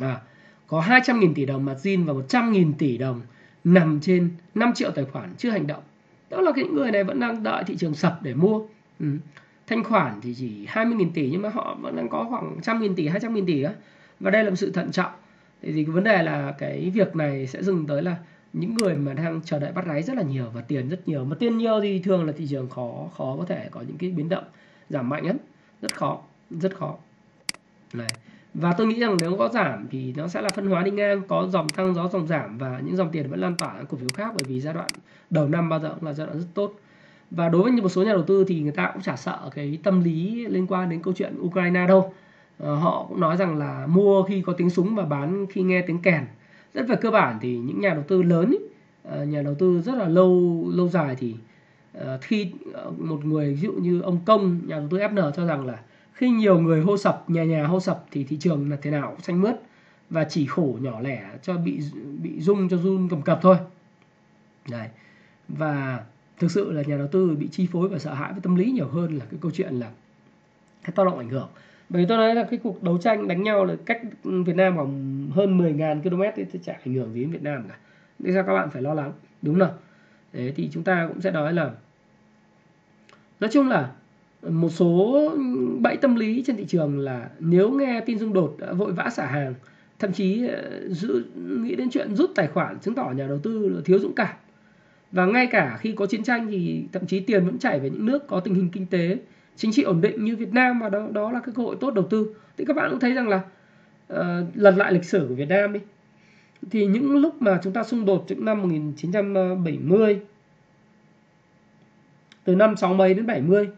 À, có 200.000 tỷ đồng margin và 100.000 tỷ đồng nằm trên 5 triệu tài khoản chưa hành động. Đó là những người này vẫn đang đợi thị trường sập để mua. Ừ. thanh khoản thì chỉ 20.000 tỷ nhưng mà họ vẫn đang có khoảng 100.000 tỷ 200.000 tỷ á và đây là một sự thận trọng. Thì, thì cái vấn đề là cái việc này sẽ dừng tới là những người mà đang chờ đợi bắt đáy rất là nhiều và tiền rất nhiều. Mà tiền nhiều thì thường là thị trường khó khó có thể có những cái biến động giảm mạnh lắm. Rất khó rất khó. Này và tôi nghĩ rằng nếu có giảm thì nó sẽ là phân hóa đi ngang có dòng tăng gió dòng giảm và những dòng tiền vẫn lan tỏa cổ phiếu khác bởi vì giai đoạn đầu năm bao giờ cũng là giai đoạn rất tốt. Và đối với một số nhà đầu tư thì người ta cũng chả sợ cái tâm lý liên quan đến câu chuyện Ukraine đâu. Ờ, họ cũng nói rằng là mua khi có tiếng súng và bán khi nghe tiếng kèn. Rất về cơ bản thì những nhà đầu tư lớn ý, ờ, nhà đầu tư rất là lâu lâu dài thì ờ, khi một người ví dụ như ông công nhà đầu tư FN cho rằng là khi nhiều người hô sập nhà nhà hô sập thì thị trường là thế nào cũng xanh mướt và chỉ khổ nhỏ lẻ cho bị bị rung cho run cầm cập thôi. Đấy. Và thực sự là nhà đầu tư bị chi phối và sợ hãi với tâm lý nhiều hơn là cái câu chuyện là cái tác động ảnh hưởng bởi vì tôi nói là cái cuộc đấu tranh đánh nhau là cách Việt Nam khoảng hơn 10.000 km thì chả ảnh hưởng gì đến Việt Nam cả. Nên sao các bạn phải lo lắng đúng không đấy thì chúng ta cũng sẽ nói là nói chung là một số bẫy tâm lý trên thị trường là nếu nghe tin xung đột đã vội vã xả hàng thậm chí ờ, giữ, nghĩ đến chuyện rút tài khoản chứng tỏ nhà đầu tư là thiếu dũng cảm. Và ngay cả khi có chiến tranh thì thậm chí tiền vẫn chảy về những nước có tình hình kinh tế chính trị ổn định như Việt Nam và đó đó là cái cơ hội tốt đầu tư thì các bạn cũng thấy rằng là uh, lật lại lịch sử của Việt Nam đi thì những lúc mà chúng ta xung đột từ năm 1970 từ năm 60 đến 70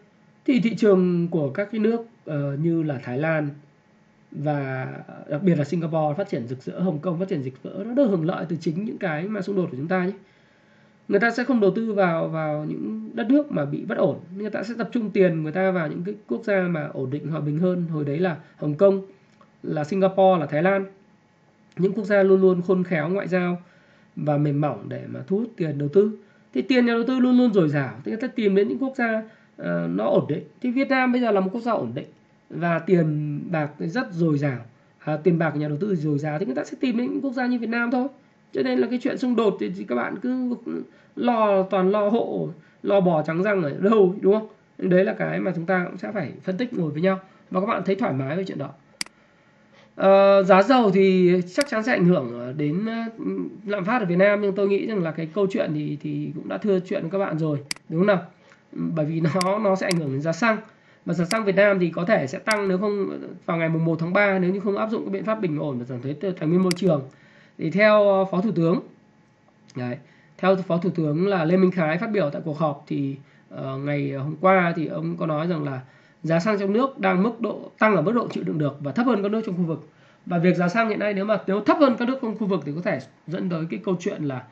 thì thị trường của các cái nước uh, như là Thái Lan và đặc biệt là Singapore phát triển rực rỡ, Hồng Kông phát triển rực rỡ nó được hưởng lợi từ chính những cái mà xung đột của chúng ta nhé. Người ta sẽ không đầu tư vào vào những đất nước mà bị bất ổn, người ta sẽ tập trung tiền người ta vào những cái quốc gia mà ổn định hòa bình hơn. Hồi đấy là Hồng Kông, là Singapore, là Thái Lan. Những quốc gia luôn luôn khôn khéo ngoại giao và mềm mỏng để mà thu hút tiền đầu tư. Thì tiền nhà đầu tư luôn luôn dồi dào, thì người ta tìm đến những quốc gia uh, nó ổn định thì Việt Nam bây giờ là một quốc gia ổn định và tiền bạc rất dồi dào à, tiền bạc của nhà đầu tư dồi dào thì người ta sẽ tìm đến những quốc gia như Việt Nam thôi cho nên là cái chuyện xung đột thì, thì các bạn cứ lo toàn lo hộ lo bò trắng răng ở đâu đúng không? Đấy là cái mà chúng ta cũng sẽ phải phân tích ngồi với nhau. Và các bạn thấy thoải mái với chuyện đó. À, giá dầu thì chắc chắn sẽ ảnh hưởng đến ờ, lạm phát ở Việt Nam nhưng tôi nghĩ rằng là cái câu chuyện thì thì cũng đã thưa chuyện với các bạn rồi đúng không nào? Bởi vì nó nó sẽ ảnh hưởng đến giá xăng. Và giá xăng Việt Nam thì có thể sẽ tăng nếu không vào ngày mùng 1 tháng 3 nếu như không áp dụng các biện pháp bình ổn và giảm thuế tài nguyên môi trường thì theo ờ, phó thủ tướng đấy, theo phó thủ tướng là Lê Minh Khái phát biểu tại cuộc họp thì uh, ngày hôm qua thì ông có nói rằng là giá xăng trong nước đang mức độ tăng ở mức độ chịu đựng được và thấp hơn các nước trong khu vực và việc giá xăng hiện nay nếu mà nếu thấp hơn các nước trong khu vực thì có thể dẫn tới cái câu chuyện là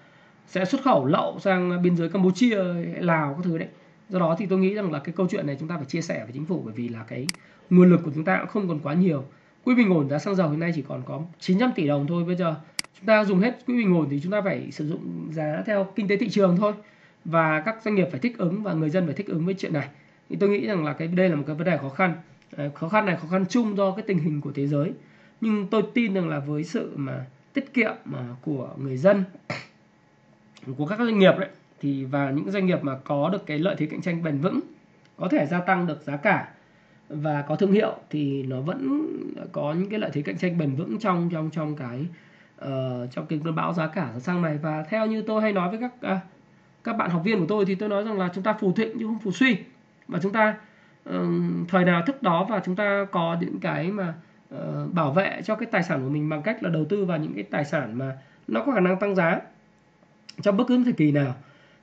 sẽ xuất khẩu lậu sang biên giới Campuchia, Lào các thứ đấy. Do đó thì tôi nghĩ rằng là cái câu chuyện này chúng ta phải chia sẻ với chính phủ bởi vì là cái nguồn lực của chúng ta cũng không còn quá nhiều. Quỹ bình ổn giá xăng dầu hiện nay chỉ còn có 900 tỷ đồng thôi. Bây giờ chúng ta dùng hết quỹ bình ổn thì chúng ta phải sử dụng giá theo kinh tế thị trường thôi. Và các doanh nghiệp phải thích ứng và người dân phải thích ứng với chuyện này. Thì tôi nghĩ rằng là cái, đây là một cái vấn đề khó khăn. Khó khăn này khó khăn chung do cái tình hình của thế giới. Nhưng tôi tin rằng là với sự mà tiết kiệm mà của người dân, của các doanh nghiệp đấy, thì và những doanh nghiệp mà có được cái lợi thế cạnh tranh bền vững, có thể gia tăng được giá cả và có thương hiệu thì nó vẫn có những cái lợi thế cạnh tranh bền vững trong trong trong cái uh, trong cái cơn bão giá cả xăng này. Và theo như tôi hay nói với các uh, các bạn học viên của tôi thì tôi nói rằng là chúng ta phù thịnh chứ không phù suy. Và chúng ta uh, thời nào thức đó và chúng ta có những cái mà uh, bảo vệ cho cái tài sản của mình bằng cách là đầu tư vào những cái tài sản mà nó có khả năng tăng giá trong bất cứ thời kỳ nào.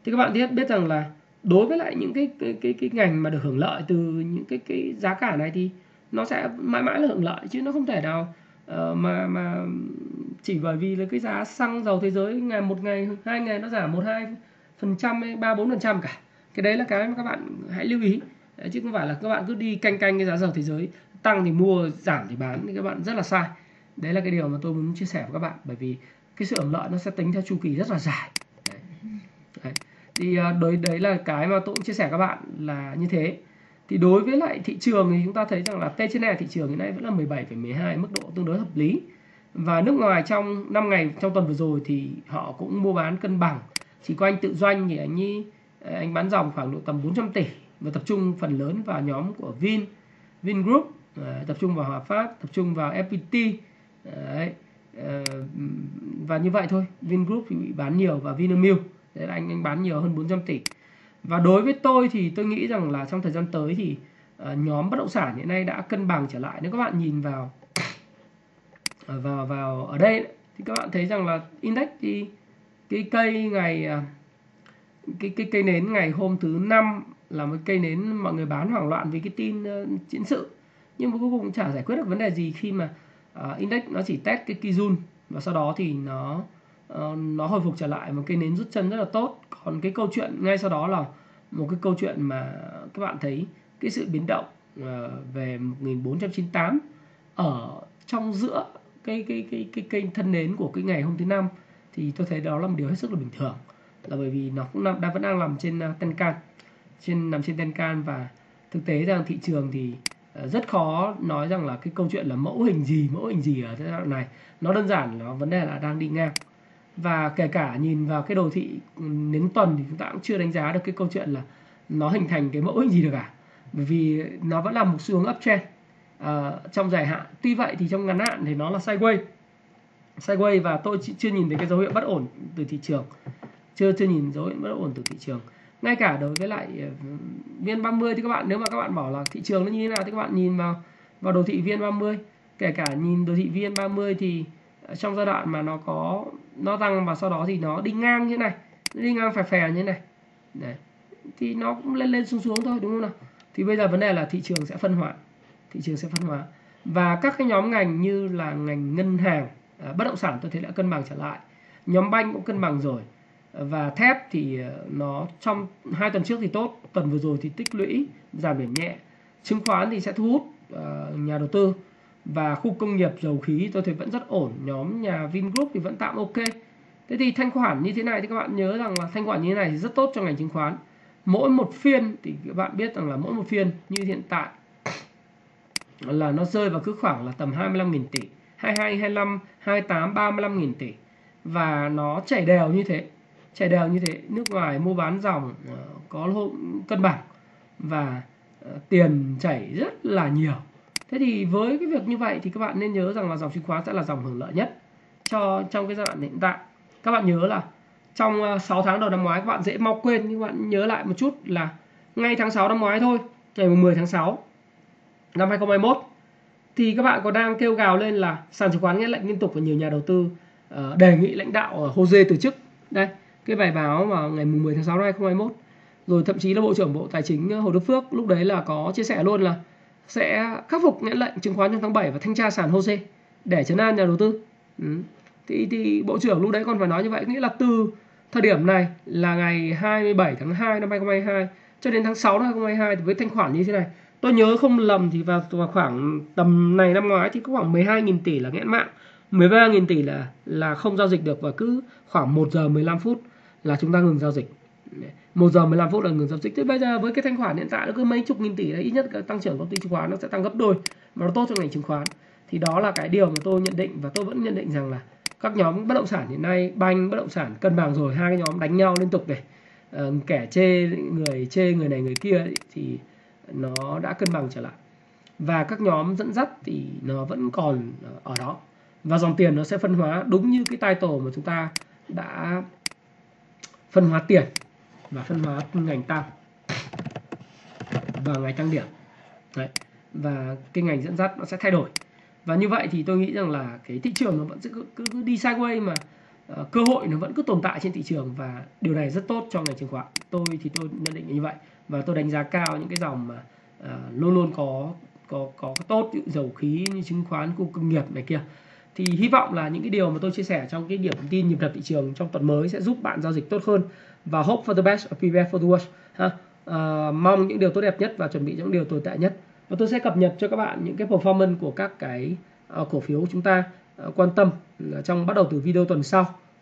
Thì các bạn biết biết rằng là đối với lại những cái cái cái, cái ngành mà được hưởng lợi từ những cái cái giá cả này thì nó sẽ mãi mãi là hưởng lợi chứ nó không thể nào uh, mà mà chỉ bởi vì là cái giá xăng dầu thế giới ngày một ngày hai ngày nó giảm một hai phần trăm hay ba bốn phần trăm cả. Cái đấy là cái mà các bạn hãy lưu ý. Đấy, chứ không phải là các bạn cứ đi canh canh cái giá dầu thế giới tăng thì mua giảm thì bán thì các bạn rất là sai. Đấy là cái điều mà tôi muốn chia sẻ với các bạn bởi vì cái sự hưởng lợi nó sẽ tính theo chu kỳ rất là dài. Đấy. Đấy. thì ờ, đối đấy là cái mà tôi cũng chia sẻ các bạn là như thế thì đối với lại thị trường thì chúng ta thấy rằng là P trên E thị trường hiện nay vẫn là 17,12 mức độ tương đối hợp lý và nước ngoài trong 5 ngày trong tuần vừa rồi thì họ cũng mua bán cân bằng chỉ có anh tự doanh thì anh ấy anh bán dòng khoảng độ tầm 400 tỷ và tập trung phần lớn vào nhóm của Vin, Vingroup, à, tập trung vào Hòa Phát, tập trung vào FPT. Đấy. À, và như vậy thôi, Vingroup thì bị bán nhiều và Vinamilk đấy là anh anh bán nhiều hơn 400 tỷ. Và đối với tôi thì tôi nghĩ rằng là trong thời gian tới thì uh, nhóm bất động sản hiện nay đã cân bằng trở lại. Nếu các bạn nhìn vào ờ, vào vào ở đây thì các bạn thấy rằng là index thì cái cây ngày ờ, cái cái cây nến ngày hôm thứ năm là một cây nến mọi người bán hoảng loạn vì cái tin uh, chiến sự nhưng mà cuối cùng chả giải quyết được vấn đề gì khi mà uh, index nó chỉ test cái Kijun và sau đó thì nó uh, nó hồi phục trở lại một cây nến rút chân rất là tốt. Còn cái câu chuyện ngay sau đó là một cái câu chuyện mà các bạn thấy cái sự biến động uh, về 1498 ở trong giữa cái cái cái cái kênh thân nến của cái ngày hôm thứ năm thì tôi thấy đó là một điều hết sức là bình thường. Là bởi vì nó cũng đang vẫn đang nằm trên uh, Tenkan trên nằm trên Tenkan và thực tế rằng thị trường thì uh, rất khó nói rằng là cái câu chuyện là mẫu hình gì mẫu hình gì ở giai đoạn này. Nó đơn giản nó vấn đề là đang đi ngang và kể cả nhìn vào cái đồ thị ừ, nến tuần thì chúng ta cũng chưa đánh giá được cái câu chuyện là nó hình thành cái mẫu hình gì được cả. Bởi vì nó vẫn là một xu hướng uptrend uh, trong dài hạn. Tuy vậy thì trong ngắn hạn thì nó là sideways. Sideways và tôi chưa nhìn thấy cái dấu hiệu bất ổn từ thị trường. Chưa chưa nhìn dấu hiệu bất ổn từ thị trường. Ngay cả đối với lại ờ, viên 30 thì các bạn nếu mà các bạn bảo là thị trường nó như thế nào thì các bạn nhìn vào vào đồ thị viên 30 kể cả nhìn đồ thị viên 30 thì trong giai đoạn mà nó có, nó tăng và sau đó thì nó đi ngang như thế này, đi ngang phè phè như thế này. Đấy. thì nó cũng lên lên xuống xuống thôi, đúng không nào? Thì bây giờ vấn đề là thị trường sẽ phân hóa. Thị trường sẽ phân hóa. Và các cái nhóm ngành như là ngành ngân hàng à, bất động sản, tôi thấy đã cân bằng trở lại. Nhóm banh cũng cân bằng rồi. Và thép thì à, nó trong hai tuần trước thì tốt, tuần vừa rồi thì tích lũy, giảm điểm nhẹ. Chứng khoán thì sẽ thu hút à, nhà đầu tư và khu công nghiệp dầu khí tôi thấy vẫn rất ổn. Nhóm nhà Vingroup thì vẫn tạm ok. Thế thì thanh khoản như thế này thì các bạn nhớ rằng là thanh khoản như thế này thì rất tốt cho ngành chứng khoán. Mỗi một phiên thì các bạn biết rằng là mỗi một phiên như hiện tại là nó rơi vào cứ khoảng là tầm 25.000 tỷ 22 25 28 35 nghìn tỷ. Và nó chảy đều như thế, chảy đều như thế. Nước ngoài mua bán dòng ờ, có có cân bằng và ờ, tiền chảy rất là nhiều thế thì với cái việc như vậy thì các bạn nên nhớ rằng là dòng chứng khoán sẽ là dòng hưởng lợi nhất cho trong cái giai đoạn hiện tại. Các bạn nhớ là trong ờ, 6 tháng đầu năm ngoái, các bạn dễ mau quên, nhưng bạn nhớ lại một chút là ngay tháng 6 năm ngoái thôi, ngày 10 tháng 6 năm 2021 thì các bạn có đang kêu gào lên là sàn chứng khoán nghe lệnh liên tục và nhiều nhà đầu tư ờ, đề nghị lãnh đạo ờ, Jose từ chức. Đây, cái bài báo mà ngày 10 tháng 6 năm 2021 rồi thậm chí là bộ trưởng bộ tài chính Hồ Đức Phước lúc đấy là có chia sẻ luôn là sẽ khắc phục những lệnh chứng khoán trong tháng 7 và thanh tra sàn HOSE để chấn an nhà đầu tư. Ừ. Thì, thì bộ trưởng lúc đấy còn phải nói như vậy nghĩa là từ thời điểm này là ngày 27 tháng 2 năm 2022 cho đến tháng 6 năm 2022 thì với thanh khoản như thế này tôi nhớ không lầm thì vào, vào khoảng tầm này năm ngoái thì có khoảng 12.000 tỷ là nghẽn mạng 13.000 tỷ là là không giao dịch được và cứ khoảng 1 giờ 15 phút là chúng ta ngừng giao dịch 1 giờ 15 phút là ngừng giao dịch. Thế bây giờ với cái thanh khoản hiện tại nó cứ mấy chục nghìn tỷ đấy, ít nhất cái tăng trưởng công ty chứng khoán nó sẽ tăng gấp đôi và nó tốt cho ngành chứng khoán. Thì đó là cái điều mà tôi nhận định và tôi vẫn nhận định rằng là các nhóm bất động sản hiện nay, banh, bất động sản, cân bằng rồi, hai cái nhóm đánh nhau liên tục này. Ờ, kẻ chê người chê người này người kia thì nó đã cân bằng trở lại. Và các nhóm dẫn dắt thì nó vẫn còn ở đó. Và dòng tiền nó sẽ phân hóa đúng như cái title mà chúng ta đã phân hóa tiền và phân hóa ngành tăng và ngày tăng điểm. Đấy. và cái ngành dẫn dắt nó sẽ thay đổi. Và như vậy thì tôi nghĩ rằng là cái thị trường nó vẫn cứ, cứ, cứ đi sideways mà uh, cơ hội nó vẫn cứ tồn tại trên thị trường và điều này rất tốt cho ngành chứng khoán. Tôi thì tôi nhận định như vậy. Và tôi đánh giá cao những cái dòng mà uh, luôn luôn có có có tốt như dầu khí như chứng khoán khu công nghiệp này kia. Thì hy vọng là những cái điều mà tôi chia sẻ trong cái điểm tin nhịp đập thị trường trong tuần mới sẽ giúp bạn giao dịch tốt hơn và hope for the best prepare for the worst ha? Uh, mong những điều tốt đẹp nhất và chuẩn bị những điều tồi tệ nhất. Và tôi sẽ cập nhật cho các bạn những cái performance của các cái uh, cổ phiếu chúng ta uh, quan tâm uh, trong bắt đầu từ video tuần sau.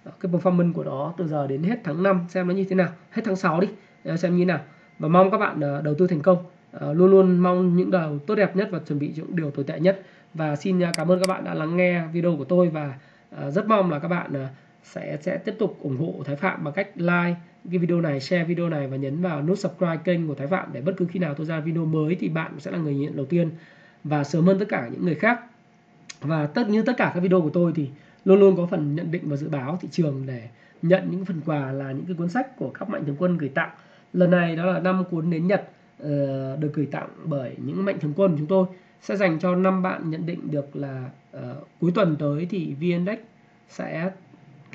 Uh, cái performance của nó từ giờ đến hết tháng 5 xem nó như thế nào. Hết tháng 6 đi uh, xem như thế nào. Và mong các bạn uh, đầu tư thành công. Uh, luôn luôn mong những điều tốt đẹp nhất và chuẩn bị những điều tồi tệ nhất. Và xin cảm ơn các bạn đã lắng nghe video của tôi và uh, rất mong là các bạn uh, sẽ sẽ tiếp tục ủng hộ Thái Phạm bằng cách like cái video này, share video này và nhấn vào nút subscribe kênh của Thái Phạm để bất cứ khi nào tôi ra video mới thì bạn sẽ là người nhận đầu tiên và sớm hơn tất cả những người khác. Và tất như tất cả các video của tôi thì luôn luôn có phần nhận định và dự báo thị trường để nhận những phần quà là những cái cuốn sách của các mạnh thường quân gửi tặng. Lần này đó là năm cuốn đến Nhật uh, được gửi tặng bởi những mạnh thường quân của chúng tôi sẽ dành cho năm bạn nhận định được là uh, cuối tuần tới thì VN-Index sẽ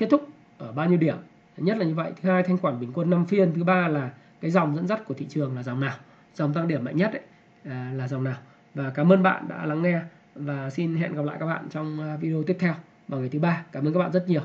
kết thúc ở bao nhiêu điểm? Nhất là như vậy. Thứ hai thanh khoản bình quân 5 phiên. Thứ ba là cái dòng dẫn dắt của thị trường là dòng nào? Dòng tăng điểm mạnh nhất ấy, à, là dòng nào? Và cảm ơn bạn đã lắng nghe và xin hẹn gặp lại các bạn trong à, video tiếp theo vào ngày thứ ba. Cảm ơn các bạn rất nhiều.